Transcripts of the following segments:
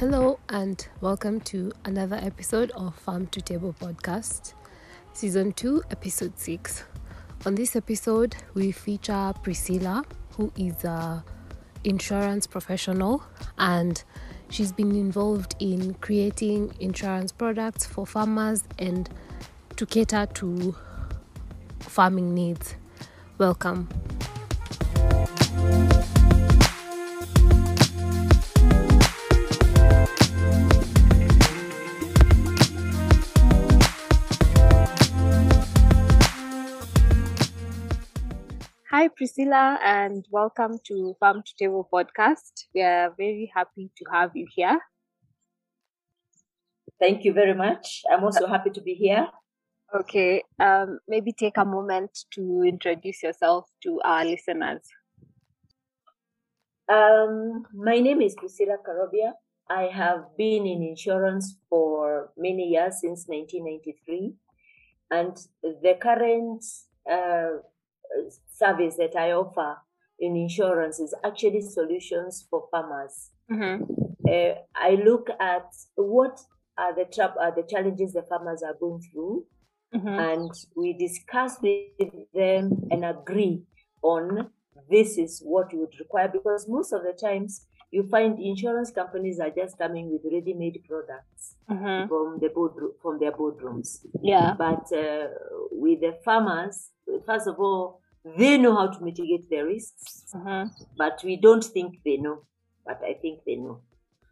Hello, and welcome to another episode of Farm to Table podcast, season 2, episode 6. On this episode, we feature Priscilla, who is a insurance professional and she's been involved in creating insurance products for farmers and to cater to farming needs. Welcome. Priscilla, and welcome to Farm to Table podcast. We are very happy to have you here. Thank you very much. I'm also happy to be here. Okay, um, maybe take a moment to introduce yourself to our listeners. Um, my name is Priscilla Karobia. I have been in insurance for many years since 1993, and the current uh, service that I offer in insurance is actually solutions for farmers. Mm-hmm. Uh, I look at what are the tra- are the challenges the farmers are going through, Mm-hmm. and we discuss with them and agree on this is what you would require because most of the times you find insurance companies are just coming with ready-made products Mm-hmm. from the board from their boardrooms Yeah. but uh, with the farmers first of all they know how to mitigate their risks Mm-hmm. but we don't think they know but i think they know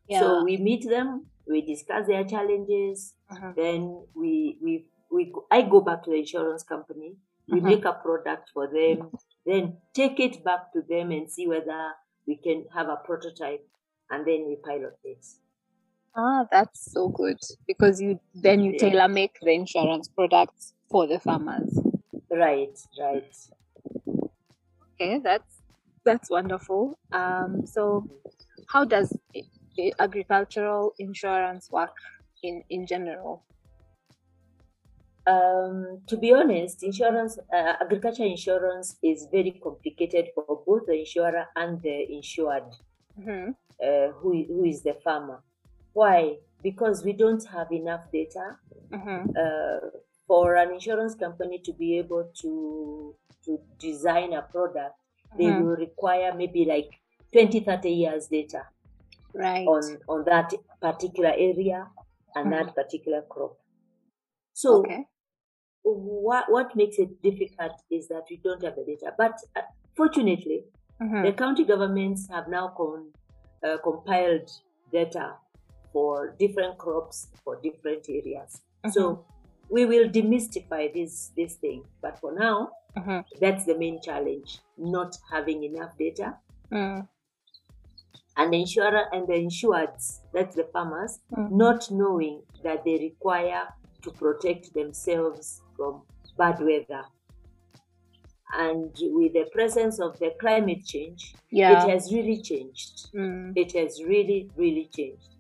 Yeah. so we meet them we discuss their challenges Mhm. then we we we go- i go back to the insurance company we Mhm. make a product for them then take it back to them and see whether we can have a prototype and then we pilot it Ah, that's so good because you then you Yeah. tailor make the insurance products for the farmers. Right right Okay, that's that's wonderful. Um, so how does agricultural insurance work in in general? Um, to be honest, insurance, uh, agriculture insurance is very complicated for both the insurer and the insured, Mm-hmm. uh, who, who is the farmer. Why? Because we don't have enough data Mm-hmm. uh, for an insurance company to be able to to design a product. They Mhm. will require maybe like 20, 30 years data Right. on on that particular area and Mhm. that particular crop. So okay. what what makes it difficult is that we don't have the data. But uh, fortunately, Mm-hmm. the county governments have now con, uh, compiled data for different crops for different areas. So we will demystify this this thing. But for now, Mm-hmm. that's the main challenge: not having enough data. Mm. And the insurer and the insureds, that's the farmers, Mm. not knowing that they require to protect themselves from bad weather. And with the presence of the climate change, Yeah. it has really changed. Mm. It has really, really changed.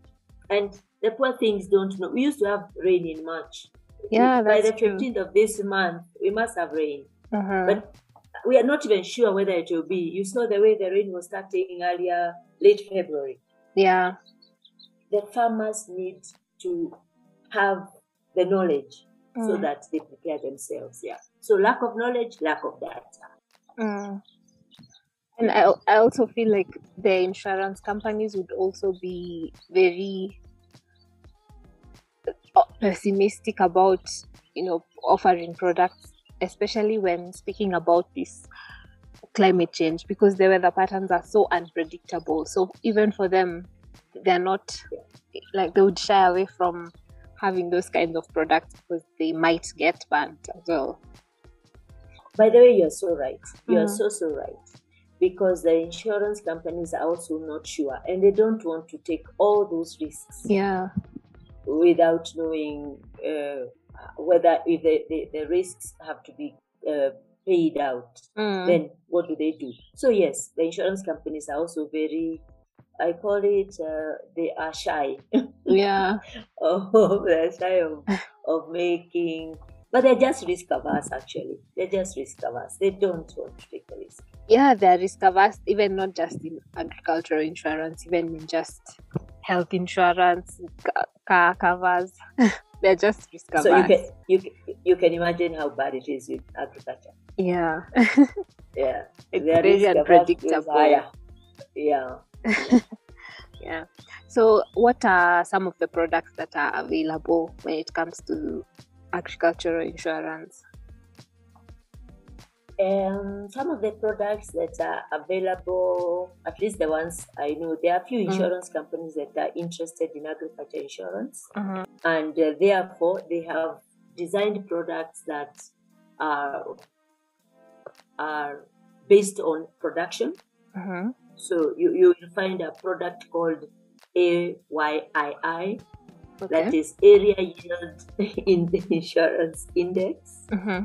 And the poor things don't know. We used to have rain in March. Yeah, By the true. 15th of this month, we must have rain. Mhm. But we are not even sure whether it will be. You saw the way the rain was starting earlier, late February. yeah. The farmers need to have the knowledge so Mm. that they prepare themselves. Yeah. So lack of knowledge, lack of data. Mm. And I, I also feel like the insurance companies would also be very pessimistic about, you know, offering products, especially when speaking about this climate change, because the weather patterns are so unpredictable. So even for them, they're not like they would shy away from having those kinds of products because they might get burnt as well. By the way, you're so right. You're Mhm. so, so right. Because the insurance companies are also not sure and they don't want to take all those risks Yeah. Without knowing uh, whether if the, the, the risks have to be uh, paid out. Mm. Then what do they do? So, yes, the insurance companies are also very, I call it, uh, they are shy. yeah. oh, they're shy of, of making But they're just risk averse, actually. They're just risk averse. They don't want to take the risk. Yeah, they're risk averse, even not just in agricultural insurance, even in just health insurance, car covers. They're just risk So you can you you can imagine how bad it is with agriculture. Yeah. Yeah, it's Their very unpredictable. higher. Yeah. Yeah. So, what are some of the products that are available when it comes to agricultural insurance? Um, some of the products that are available, at least the ones I know, there are a few Mm. insurance companies that are interested in agriculture insurance, Mm-hmm. and uh, therefore they have designed products that are are based on production. Mm-hmm. So you, you will find a product called AYII, that Okay. is Area Yield in the Insurance Index. Mm-hmm.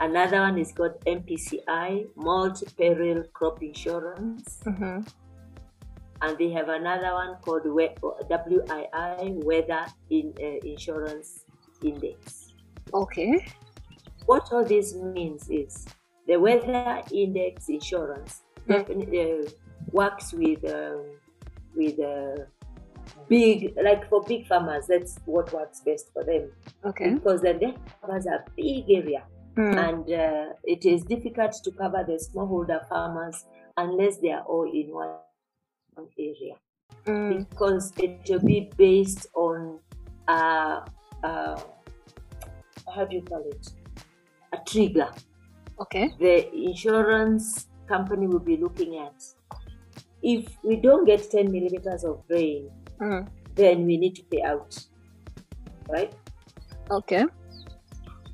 Another one is called MPCI, Multi Peril Crop Insurance. Mm-hmm. And they have another one called WII, Weather in, uh, Insurance Index. Okay. What all this means is the Weather Index Insurance Mm. definitely uh, works with um, with uh, big, like for big farmers, that's what works best for them Okay. because then they covers a big area. Mm. and uh, it is difficult to cover the smallholder farmers unless they are all in one area Mm. because it will be based on uh, uh, how do you call it a trigger Okay. the insurance company will be looking at if we don't get 10 millimeters of rain Mm. then we need to pay out right Okay.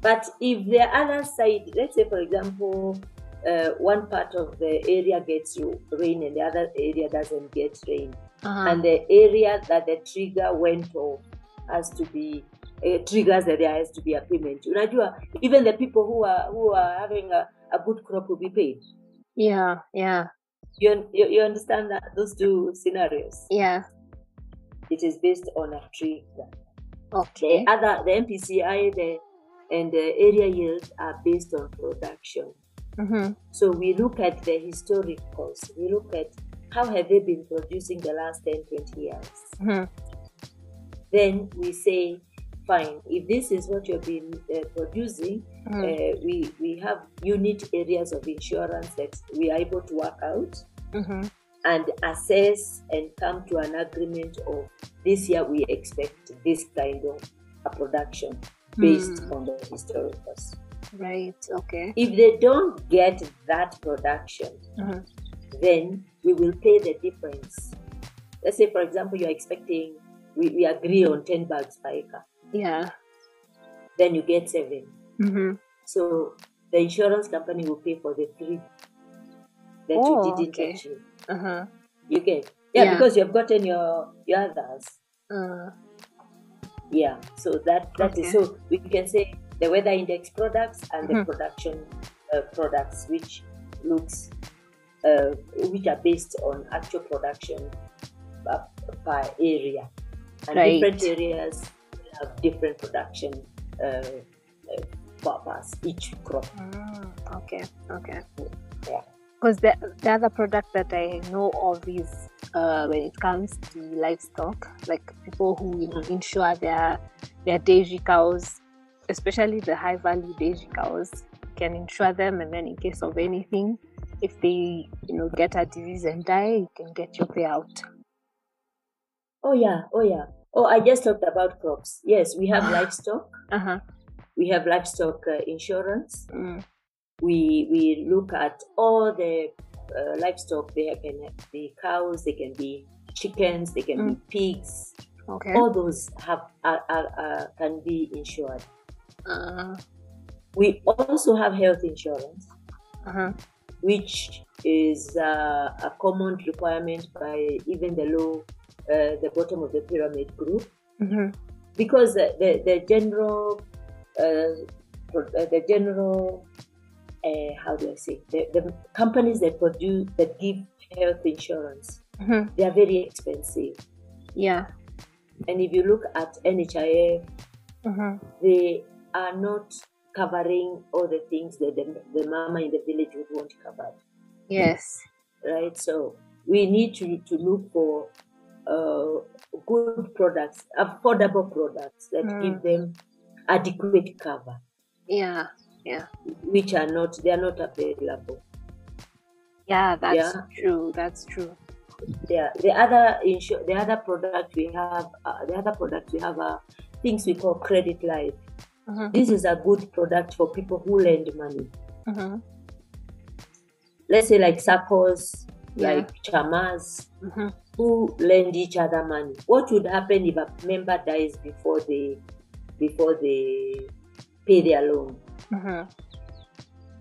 But if the other side, let's say, for example, uh, one part of the area gets you rain and the other area doesn't get rain, Uh-huh. and the area that the trigger went off has to be uh, triggers that there has to be a payment. Unajua, even the people who are who are having a, a good crop will be paid. yeah. Yeah. You, you you understand that those two scenarios? Yeah. It is based on a trigger. Okay. The other, the MPCI, the and the area yield are based on production. Mm-hmm. So we look at the historicals. We look at how have they been producing the last 10, 20 years. Mm-hmm. Then we say, fine, if this is what you've been uh, producing, Mm-hmm. uh, we, we have unit areas of insurance that we are able to work out Mm-hmm. and assess and come to an agreement of this year we expect this kind of a production based Mm. on the historicals. Right. Okay. If they don't get that production, Mhm. then we will pay the difference. Let's say, for example, you're expecting, we, we agree on 10 bags per acre, Yeah. then you get seven. Mm-hmm. So the insurance company will pay for the three that Oh, you didn't okay. achieve. Uh-huh. You get, yeah, Yeah. because you've gotten your, your others. Uh, Yeah, so that that is Okay. so we can say the weather index products and the Mhm. production uh, products, which looks uh, which are based on actual production uh, per area, and Right. different areas have different production uh, uh, purpose each crop. mm, okay. Okay. Yeah. Because the, the other product that I know of is uh, when it comes to livestock, like people who insure their their dairy cows, especially the high value dairy cows, can insure them, and then in case of anything, if they you know get a disease and die, you can get your payout. Oh yeah, oh yeah. Oh, I just talked about crops. Yes, we have livestock. Uh huh. We have livestock uh, insurance. Mm. We we look at all the uh, livestock. They can be cows, they can be chickens, they can be pigs. Okay. All those have are, are, are, can be insured. Uh We also have health insurance, huh. which is uh, a common requirement by even the low, uh, the bottom of the pyramid group, Mm-hmm. because the the, the general, uh, uh, the general uh, how do I say the, the companies that produce that give health insurance Mm-hmm. they are very expensive Yeah. and if you look at NHIF Mm-hmm. they are not covering all the things that the, the mama in the village would want covered Yes. right so we need to, to look for uh, good products, affordable products that Mm. give them adequate cover, Yeah. Yeah. which are not they are not available. Yeah, that's Yeah. true. That's true. Yeah, the other insur- the other product we have, uh, the other product we have are things we call credit life. Mhm. This is a good product for people who lend money. Mhm. Let's say like SACCOs, Yeah. like chamas, Mhm. who lend each other money. What would happen if a member dies before they before they pay their loan? Mhm.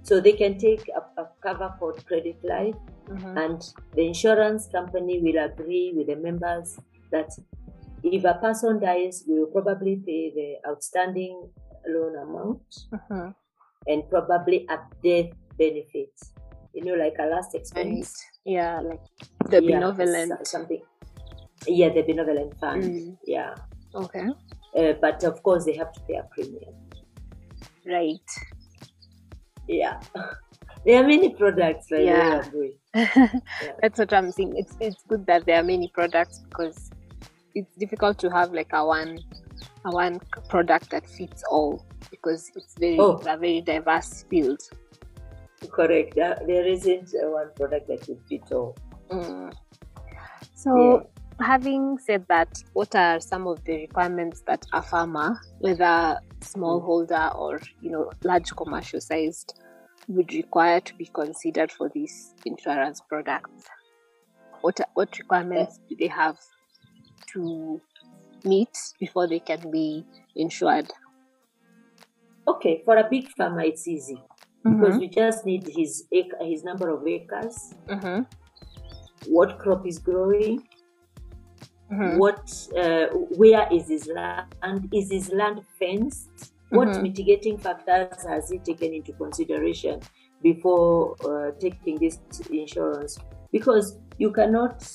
So they can take a, a cover called Credit Life, Mhm. and the insurance company will agree with the members that if a person dies, we will probably pay the outstanding loan amount Mhm. and probably a death benefit. You know, like a last expense. Yeah, like the Yeah, benevolent. so- something. Yeah, the benevolent fund. Mm. Yeah. Okay. Uh, but of course, they have to pay a premium. Right. Yeah. there are many products, the way Yeah. That's what I'm saying. It's it's good that there are many products because it's difficult to have like a one a one product that fits all because it's very Oh. a very diverse field. Correct. There isn't one product that will fit all. Mm. So, having said that, what are some of the requirements that a farmer, whether smallholder or you know large commercial sized, would require to be considered for these insurance products? What what requirements do they have to meet before they can be insured? Okay, for a big farmer, it's easy because we just need his his number of acres, Mm-hmm. what crop is growing, Mm-hmm. what uh, where is his land, and is his land fenced, what Mhm. mitigating factors has he taken into consideration before uh, taking this insurance? Because you cannot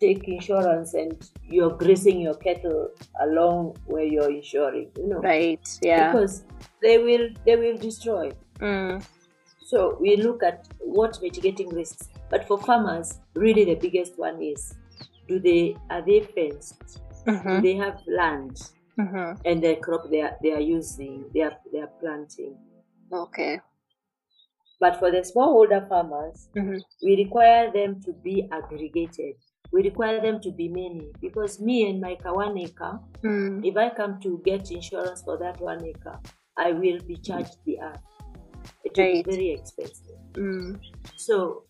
take insurance and you're grazing your cattle along where you're insuring, you know, Right. Yeah. because they will they will destroy. Mm. So we look at what mitigating risks. But for farmers, really the biggest one is do they are they fenced? Do Mhm. they have land Mhm. and the crop they are they are using, they are they are planting. Okay. But for the smallholder farmers, Mhm. we require them to be aggregated. We require them to be many because me and my one acre, Mm. if I come to get insurance for that one acre, I will be charged the earth. It will Right. be very expensive. Mm. So,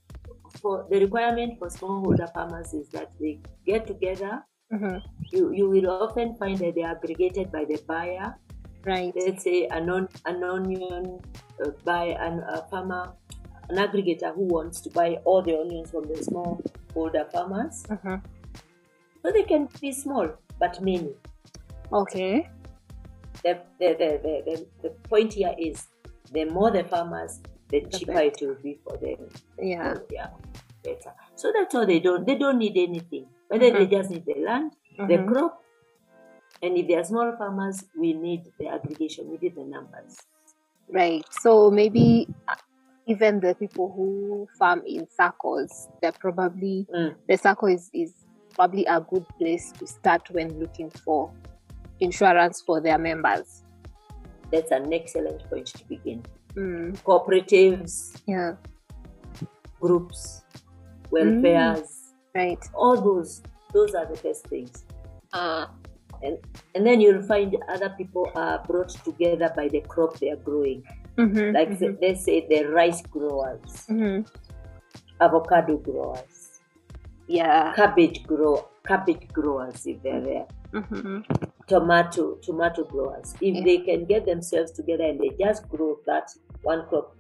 for the requirement for smallholder farmers is that they get together. Mhm. You you will often find that they are aggregated by the buyer. Right. Let's say an on, an onion uh, buy an a farmer, an aggregator who wants to buy all the onions from the smallholder farmers. Mhm. So they can be small but many. Okay. The the, the, the, the, the point here is the more the farmers, the The cheaper better. it will be for them. Yeah. Oh, yeah, better. So that's all they don't. They don't need anything, but then they Mhm. just need the land, the Mhm. crop, and if they are small farmers, we need the aggregation. We need the numbers. Right. So maybe uh, even the people who farm in circles, they're probably Mm. the circle is, is probably a good place to start when looking for insurance for their members. That's an excellent point to begin. Mm. Cooperatives, Yeah. groups, welfares, Right. all those. Those are the best things. Uh, And and then you'll find other people are brought together by the crop they are growing. mhm, Like mhm, the- let's say the rice growers, mhm. avocado growers, Yeah. cabbage grow cabbage growers if they're there. Tomato tomato growers if Yeah. they can get themselves together and they just grow that one crop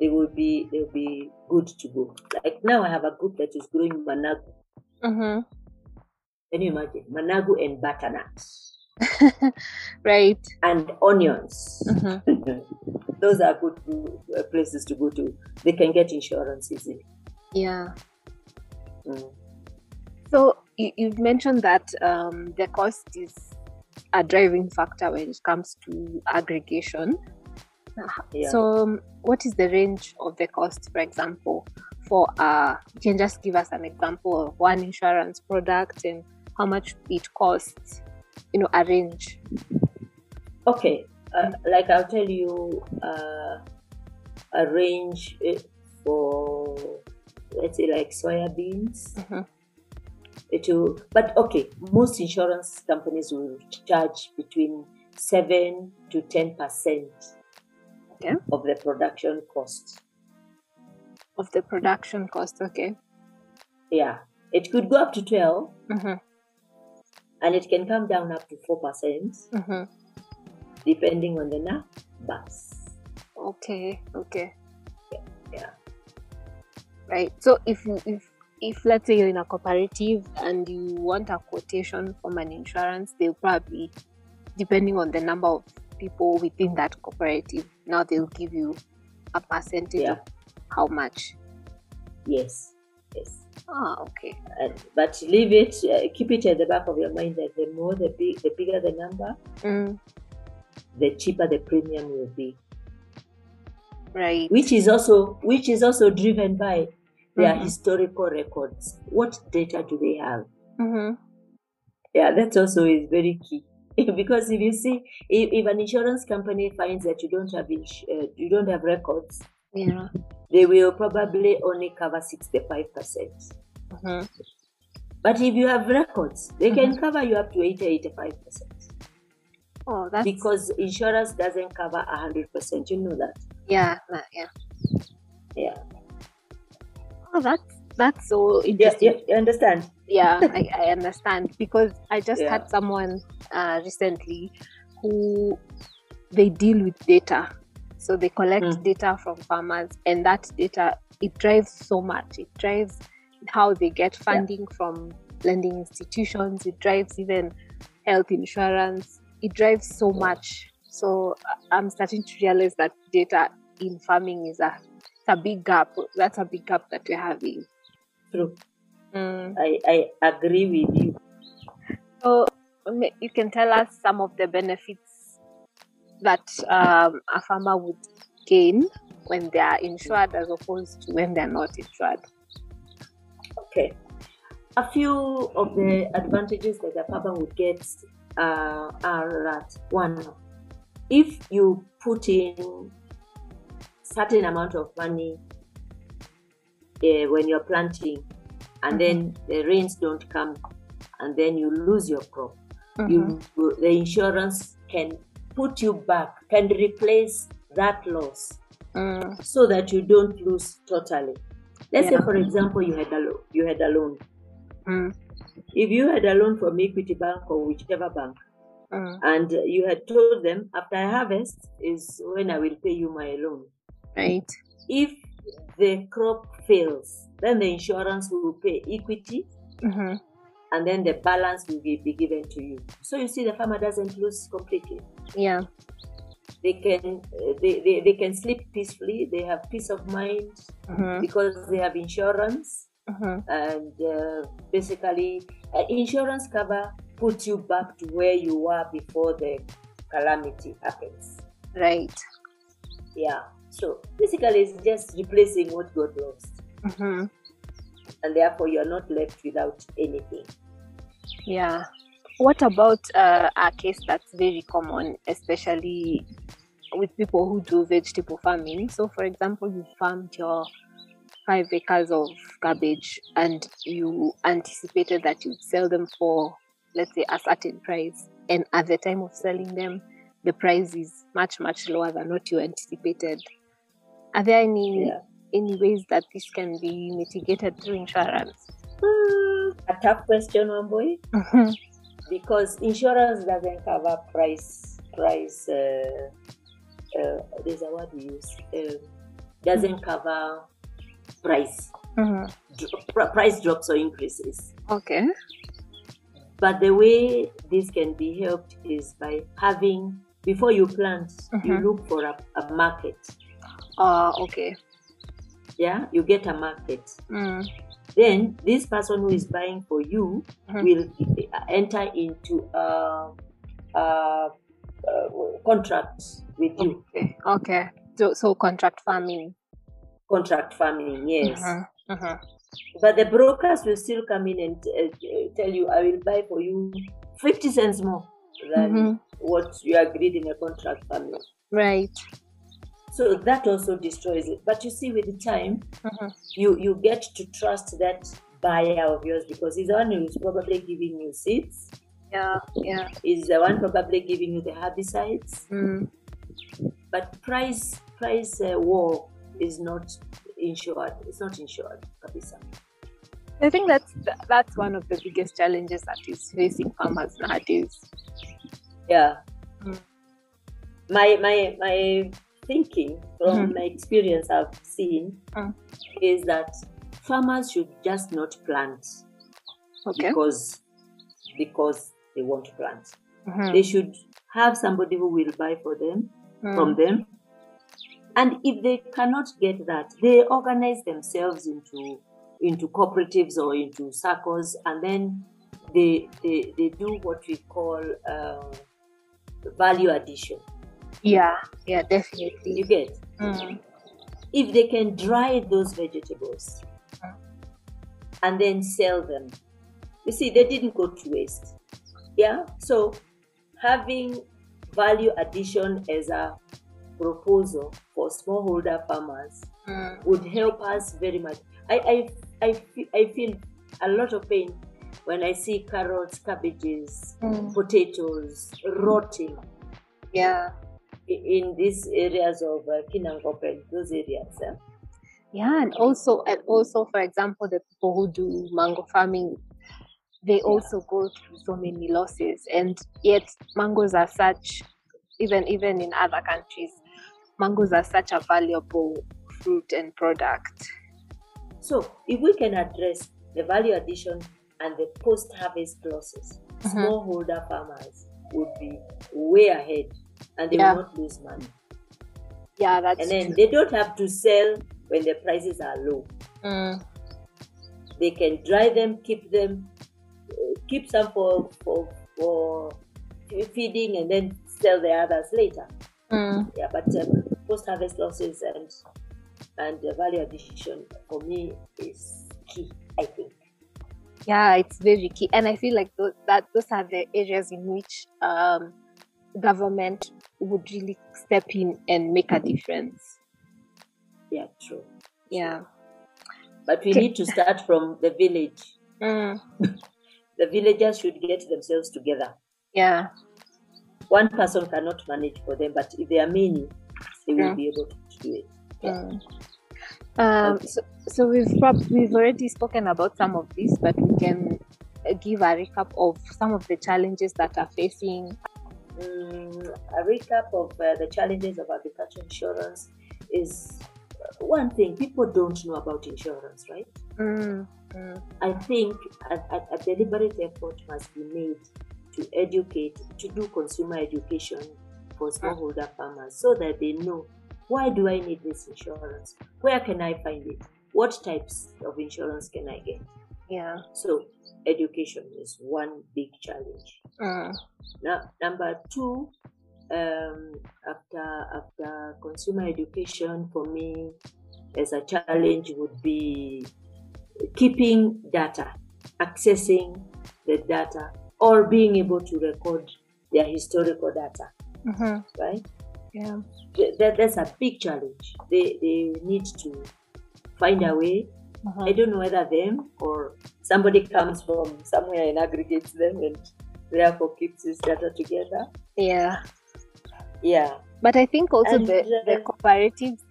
they will be they'll be good to go like now i have a group that is growing managu Mhm. can you imagine managu and butternut right. and onions Mhm. those are good uh, places to go to they can get insurance easily Yeah. Mm. So you, you've mentioned that um, the cost is a driving factor when it comes to aggregation. Yeah. So, um, what is the range of the cost, for example, for uh, you can just give us an example of one insurance product and how much it costs, you know, a range. Okay, uh, like I'll tell you uh, a range eh, for let's say like soya beans. Mhm. It will, but okay, most insurance companies will charge between seven to ten percent Okay. of the production cost. Of the production cost, okay. Yeah, it could go up to twelve, Mm-hmm. and it can come down up to four percent, Mm-hmm. depending on the numbers. Okay, okay. Yeah. Right. So if you if if let's say you're in a cooperative and you want a quotation from an insurance, they'll probably depending on the number of people within that cooperative, now they'll give you a percentage Yeah. of how much. Yes, yes. Ah, okay. And, but leave it, uh, keep it at the back of your mind that the more the big, the bigger the number, Mm, the cheaper the premium will be. right. Which is also, which is also driven by their Mhm. historical records. What data do they have? Mm-hmm. Yeah, that also is very key. because if you see, if, if an insurance company finds that you don't have ins- uh, you don't have records, Yeah. they will probably only cover sixty five percent. Mm-hmm. But if you have records, they can cover you up to 80 85 percent. Oh, that's because insurance doesn't cover 100% you know that yeah, yeah. yeah Oh, that's that's so yeah, interesting. yeah you understand. Yeah I, I understand. Because i just Yeah. had someone uh, recently who they deal with data. So they collect Mm. data from farmers and that data it drives so much. It drives how they get funding from lending institutions. It drives even health insurance. It drives so much. So I- i'm starting to realize that data in farming is a a big gap. That's a big gap that we're having true. Mm. I, I agree with you. So you can tell us some of the benefits that um, a farmer would gain when they are insured as opposed to when they're not insured. okay. A few of the advantages that a farmer would get uh, are that one if you put in certain amount of money uh, when you're planting and then the rains don't come and then you lose your crop. You the insurance can put you back can replace that loss Mm, so that you don't lose totally. Let's Yeah. say for example you had a lo- you had a loan. Mm, if you had a loan from equity bank or whichever bank mm, and you had told them after i harvest is when i will pay you my loan right. if the crop fails then the insurance will pay equity hmm and then the balance will be, given to you. So you see the farmer doesn't lose completely. Yeah. they can uh, they, they, they can sleep peacefully. They have peace of mind hmm because they have insurance. Hmm and uh, basically uh, insurance cover puts you back to where you were before the calamity happens. Right. yeah so basically it's just replacing what got lost hmm and therefore you're not left without anything Yeah. What about uh, a case that's very common, especially with people who do vegetable farming? So, for example, you farmed your five acres of cabbage and you anticipated that you'd sell them for, let's say, a certain price. And at the time of selling them, the price is much, much lower than what you anticipated. Are there any, yeah any ways that this can be mitigated through insurance? Hmm, a tough question one boy Mhm. because insurance doesn't cover price price uh, uh, there's a word we use uh, doesn't cover price Mhm. dro- pr- price drops or increases Okay. but the way this can be helped is by having before you plant you Mhm. look for a, a market Uh, okay. yeah you get a market Mm. then this person who is buying for you Mhm. will enter into a, a, a contract with you Okay. Okay. So, so contract farming. contract farming yes Mhm, mhm. but the brokers will still come in and uh, tell you, I will buy for you 50 cents more than Mhm. what you agreed in a contract family. Right. So that also destroys it. But you see, with the time, Mhm. you you get to trust that buyer of yours because he's the one who's probably giving you seeds, Yeah. Yeah. is the one probably giving you the herbicides. Mm. But price price uh, war is not insured. It's not insured. I think that's that's one of the biggest challenges that is facing farmers nowadays. Yeah. Mm. My my my thinking from Mhm. my experience I've seen Mm. is that farmers should just not plant Okay. because because they want to plant. Mhm. They should have somebody who will buy for them Mm. from them. And if they cannot get that, they organize themselves into into cooperatives or into circles, and then they they, they do what we call um, value addition. Yeah. Yeah. Definitely. You get Mm. if they can dry those vegetables Mm. and then sell them. You see, they didn't go to waste. Yeah. So having value addition as a proposal for smallholder farmers Mm. would help us very much. I, I, I, I feel a lot of pain when I see carrots, cabbages, Mm. potatoes rotting Yeah. In these areas of uh, Kinangopen, those areas. eh? Yeah, and also and also for example the people who do mango farming they also go through so many losses and yet mangoes are such even even in other countries mangoes are such a valuable fruit and product. So, if we can address the value addition and the post harvest losses, Mhm. smallholder farmers would be way ahead and they Yeah. will not lose money. Yeah, that's And then true. they don't have to sell when the prices are low. Mm, They can dry them, keep them, uh, keep some for, for, for feeding and then sell the others later. mm. Yeah, but um, post harvest losses and and the value addition for me is key, I think. Yeah, it's very key, and I feel like those, that those are the areas in which um, government would really step in and make a difference. Yeah, true. Yeah. But we need to start from the village. Mm, The villagers should get themselves together. yeah. One person cannot manage for them, but if they are many, they will Yeah. be able to do it. Yeah. Mm. Um, Okay. so, so we've prob- we've already spoken about some of this, but we can uh, give a recap of some of the challenges that are facing. Mm, a recap of uh, the challenges of agriculture insurance is uh, one thing people don't know about insurance, right? Mm, mm, I think a, a, a deliberate effort must be made to educate, to do consumer education for smallholder farmers so that they know why do I need this insurance? Where can I find it? What types of insurance can I get? Yeah. So, education is one big challenge. Mm, Now, number two, um, after after consumer education for me as a challenge would be keeping data, accessing the data, or being able to record their historical data. mhm, Right? Yeah. Th- that, that's a big challenge. They they need to find a way. Mhm. I don't know whether them or somebody comes from somewhere and aggregates them and therefore keeps this data together. Yeah. Yeah. But I think also And, the, the cooperatives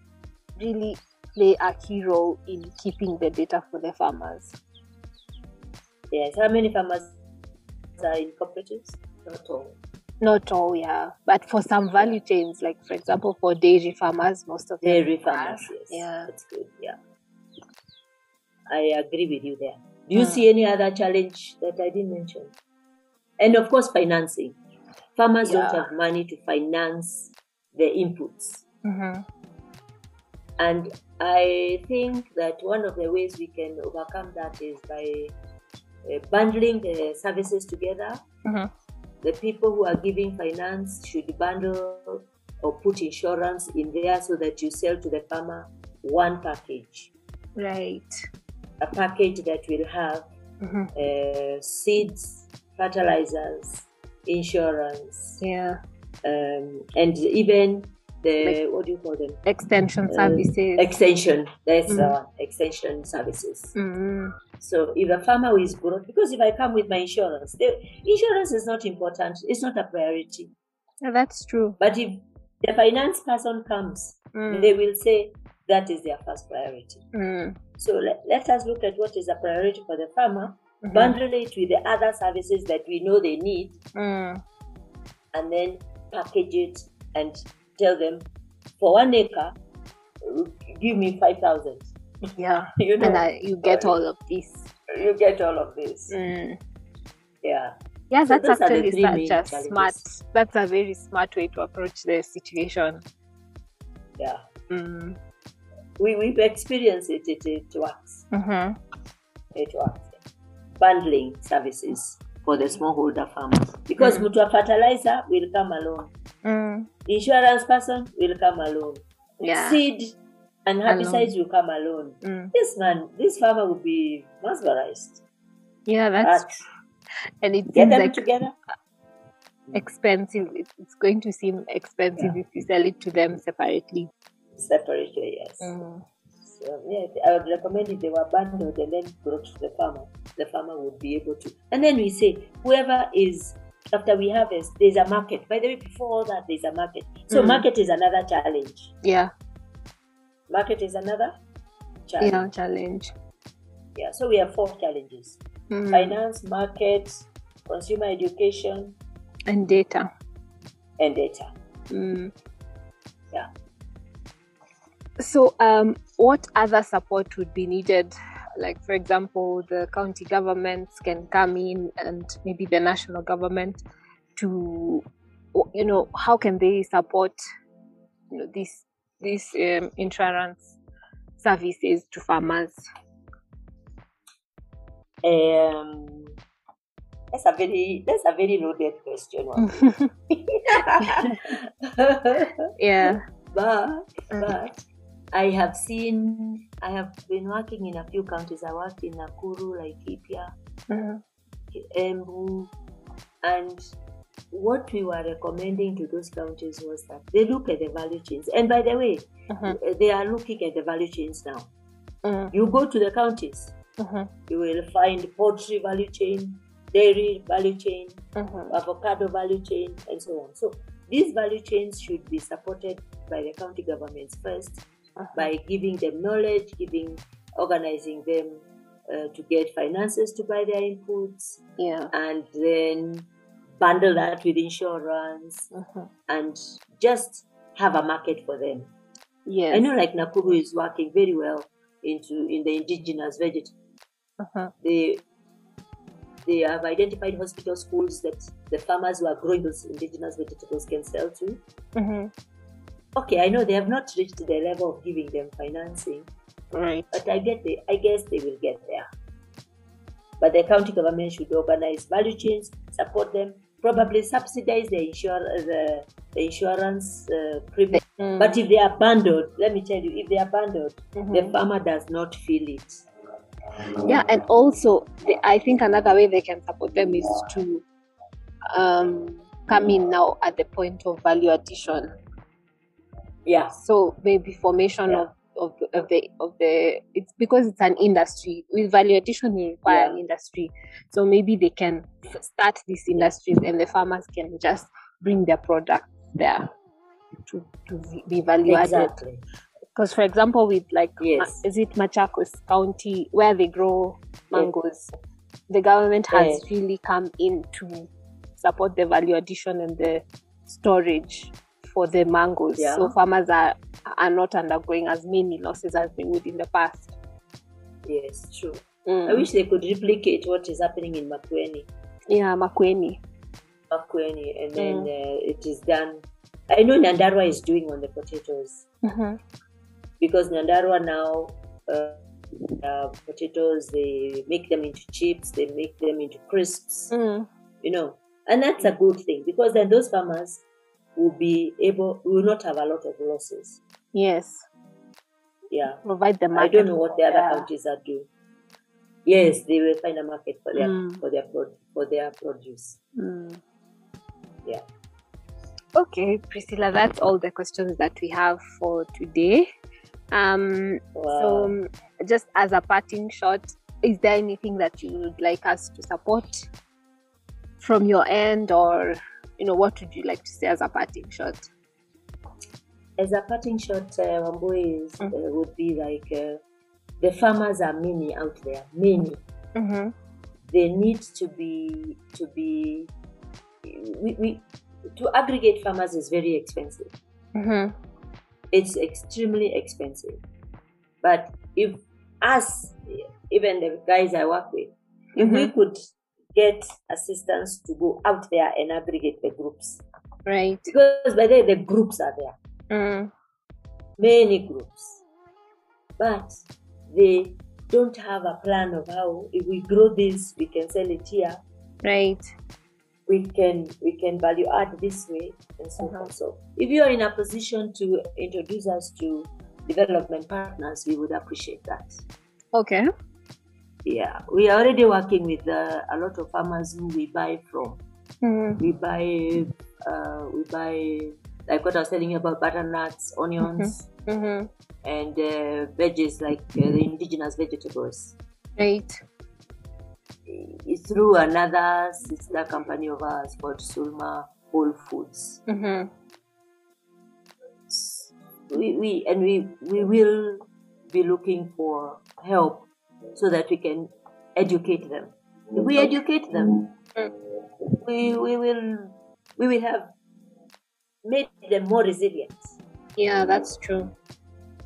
really play a key role in keeping the data for the farmers. Yes. How many farmers are in cooperatives? Not all. Not all, yeah. But for some value chains, like for example, for dairy farmers, most of them Dairy farmers, yes. Yeah. That's good. Yeah. I agree with you there. Do you Hmm. see any other challenge that I didn't mention? And of course, financing. Farmers don't have money to finance the inputs. Mhm. And I think that one of the ways we can overcome that is by uh, bundling the services together. Mhm. The people who are giving finance should bundle or put insurance in there so that you sell to the farmer one package. Right. A package that will have Mhm. uh, seeds, fertilizers, insurance, Yeah. um, and even the what do you call them? Extension Uh, services. Extension. That's Mhm. uh, extension services. Mhm. So if a farmer is broke, because if I come with my insurance, the insurance is not important. It's not a priority. Yeah, that's true. But if the finance person comes, Mm. they will say that is their first priority. Mm. So let, let us look at what is a priority for the farmer, Mhm. bundle it with the other services that we know they need, Mm. and then package it and tell them for one acre, give me 5,000. Yeah. you know, And I, you get all of this. you get all of this. Mm. Yeah. Yeah, So that's those are the actually such a smart. That's a very smart way to approach the situation. Yeah. Mm. We, we've experienced it, it, it works. Mm-hmm. It works. Bundling services for the smallholder farmers. Because Mm. mm. fertilizer will come alone. Mm. Insurance person will come alone. Yeah. Seed and herbicides will come alone. Mm. This man, this farmer will be mesmerized. Yeah, that's But and it get them like together. expensive. It's going to seem expensive if you sell it to them separately. Separately, yes. Mm. So, yeah, I would recommend if they were bundled and then brought to the farmer, the farmer would be able to. And then we say, whoever is, after we harvest, there's a market. By the way, before all that, there's a market. So, Mhm. market is another challenge. Yeah, Market is another challenge. yeah, challenge. Yeah, so we have four challenges Mm. finance, market, consumer education, and data. and data. Mm. Yeah. So, um, what other support would be needed? Like, for example, the county governments can come in, and maybe the national government to, you know, how can they support, you know, this this um, insurance services to farmers? Um, that's a very that's a very loaded question. yeah. but but I have seen I have been working in a few counties. I worked in Nakuru, Laikipia, Mhm. Embu, and what we were recommending to those counties was that they look at the value chains. And by the way, Mhm. they are looking at the value chains now. Mm. You go to the counties, Mhm. you will find poultry value chain, dairy value chain, avocado value chain, and so on. So these value chains should be supported by the county governments first Mhm. by giving them knowledge, giving, organizing them uh, to get finances to buy their inputs, Yeah. and then bundle that with insurance Mhm. and just have a market for them. Yes. I know, like Nakuru is working very well into in the indigenous vegetable. Mhm. They they have identified hospital schools that the farmers who are growing those indigenous vegetables can sell to. Mhm. Okay, I know they have not reached the level of giving them financing, Right. but I get the, I guess they will get there. But the county government should organize value chains, support them, probably subsidize the insur- the, the insurance uh, premium. Mm. But if they are bundled, let me tell you, if they are bundled, Mhm. the farmer does not feel it. yeah and also the, i think another way they can support them is to um, come in now at the point of value addition Yeah, so maybe formation Yeah. of of the, of the of the it's because it's an industry. With value addition you require an industry. So maybe they can start these industries and the farmers can just bring their product there to, to be value added exactly. because for example with like Yes. is it machakos county where they grow mangoes the government has really come in to support the value addition and the storage for the mangoes Yeah. so farmers are are not undergoing as many losses as they would in the past Yes, true. Mm. I wish they could replicate what is happening in Makueni. yeah makueni Makueni, and then Mm. uh, it is done. I know Nyandarua is doing on the potatoes Mhm. because Nyandarua now uh, uh, potatoes they make them into chips, they make them into crisps, Mm. you know, and that's a good thing because then those farmers will be able will not have a lot of losses. yes Yeah, provide the market. I don't know what the other yeah. countries are doing. yes, they will find a market for their Mm. for their pro- for their produce. Mm. Yeah. Okay, Priscilla, that's all the questions that we have for today. Um, Wow. So, um, just as a parting shot, is there anything that you would like us to support from your end, or you know, what would you like to say as a parting shot? As a parting shot, uh, Wambui is, Mm. uh, would be like uh, the farmers are many out there, many. Mm-hmm. They need to be to be. We, we to aggregate farmers is very expensive. Mm-hmm. It's extremely expensive. But if us, even the guys I work with, if we Mhm. could get assistance to go out there and aggregate the groups, Right. because by then the groups are there. Mm. many groups, but they don't have a plan of how if we grow this, we can sell it here, Right. we can we can value add this way, and so Mhm. on. So, if you are in a position to introduce us to development partners, we would appreciate that. Okay. Yeah, we are already working with uh, a lot of farmers who we buy from. Mm. We buy, uh, we buy like what I was telling you about butternuts, onions. Mm-hmm. and uh, veggies like uh, the indigenous vegetables Right. it's through another sister company of ours called Sulma Whole Foods. Mm-hmm. We, we and we we will be looking for help so that we can educate them. If we educate them, we we will we will have made them more resilient. Yeah, that's true.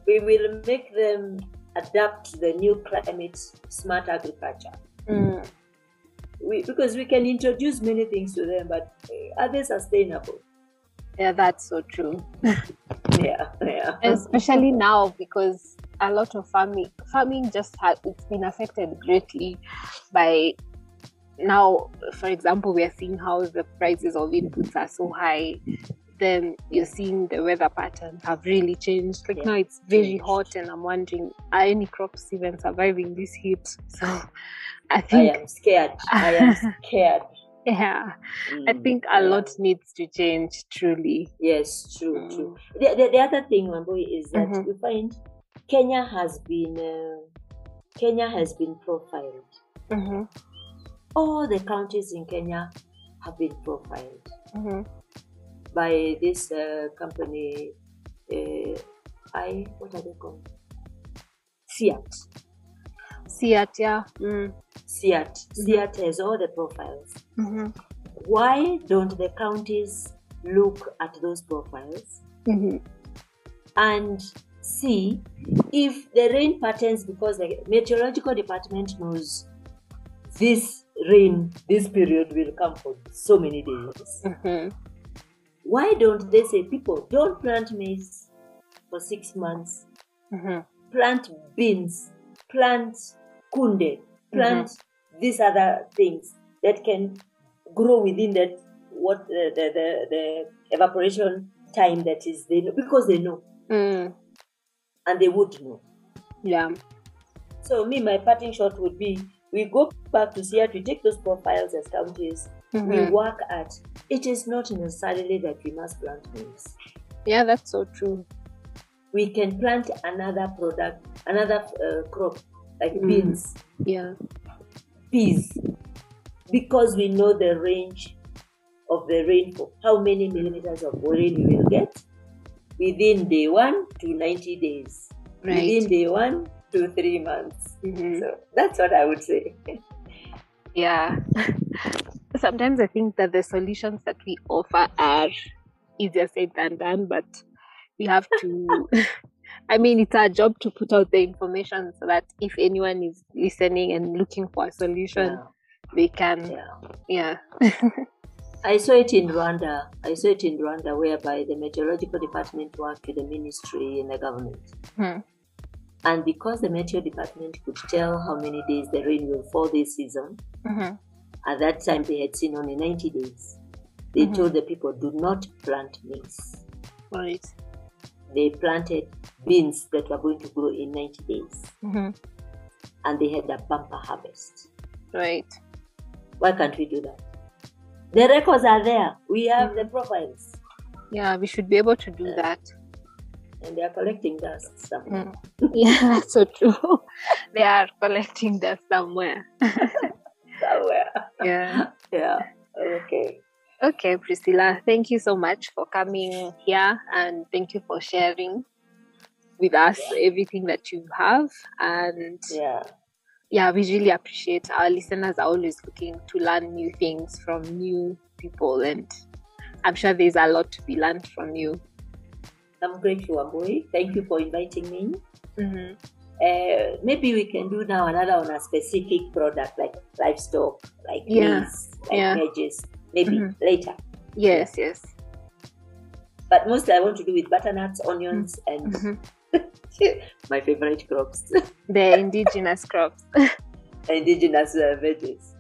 We will make them adapt to the new climate smart agriculture. Mm. we, because we can introduce many things to them, but are they sustainable? Yeah, that's so true. Yeah, yeah. especially now because a lot of farming farming just has it's been affected greatly by now for example we are seeing how the prices of inputs are so high then you're seeing the weather patterns have really changed like Yeah, now it's very hot and i'm wondering are any crops even surviving this heat so i think I am scared. I am scared. yeah i Mm, think a yeah. lot needs to change truly Yes, true, Mm. true. The, the, the other thing, Wambui, is that Mhm. we find Kenya has been uh, Kenya has been profiled. hmm All the counties in Kenya have been profiled hmm by this uh, company. Uh, I what are they called? Fiat. CIAT, yeah. Mm. CIAT. CIAT has all the profiles. hmm Why don't the counties look at those profiles hmm and see if the rain patterns, because the meteorological department knows this rain, this period will come for so many days. hmm Why don't they say, people, don't plant maize for six months, hmm plant beans, plant kunde, plant these other things that can grow within that what the the, the, the evaporation time that is they know because they know. Mm. And they would know. Yeah. So me, my parting shot would be we go back to see we take those profiles as counties, we Mhm. work at it is not necessarily that we must plant maize. Yeah, that's so true. We can plant another product, another uh, crop like Mm. beans, Yeah. peas, because we know the range of the rainfall, how many millimeters of rain we will get within day one to 90 days, Right. within day one to three months. Mhm. So that's what I would say. Yeah. Sometimes I think that the solutions that we offer are easier said than done, but we have to. I mean, it's our job to put out the information so that if anyone is listening and looking for a solution, Yeah, they can. yeah. Yeah. I saw it in Rwanda. I saw it in Rwanda, whereby the meteorological department worked with the ministry and the government. Hmm. And because the meteo department could tell how many days the rain will fall this season, Mhm. at that time they had seen only 90 days. They Mhm. told the people, do not plant maize. Right. They planted beans that were going to grow in 90 days. Mhm. and they had a bumper harvest. Right. Why can't we do that? The records are there. We have mm. the profiles. Yeah, we should be able to do that. And they are collecting dust somewhere. Mm. Yeah, that's so true. they are collecting dust somewhere. somewhere. Yeah. Yeah. Okay. Okay, Priscilla, thank you so much for coming here and thank you for sharing with us yeah. everything that you have. And yeah, yeah, we really appreciate our listeners are always looking to learn new things from new people, and I'm sure there's a lot to be learned from you. I'm grateful, Wambui. Thank you for inviting me. Mm-hmm. Uh, maybe we can do now another on a specific product like livestock, like yeah. bees, like yeah. veggies. Maybe mm-hmm. later. Yes, yes. But mostly I want to do with butternuts, onions, mm-hmm. and mm-hmm. my favorite crops. the indigenous crops. indigenous uh, veggies.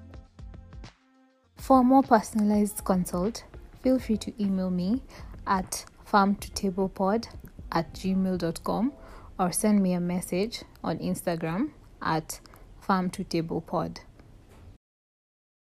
For more personalized consult, feel free to email me at farmtotablepod at gmail.com or send me a message on Instagram at farmtotablepod.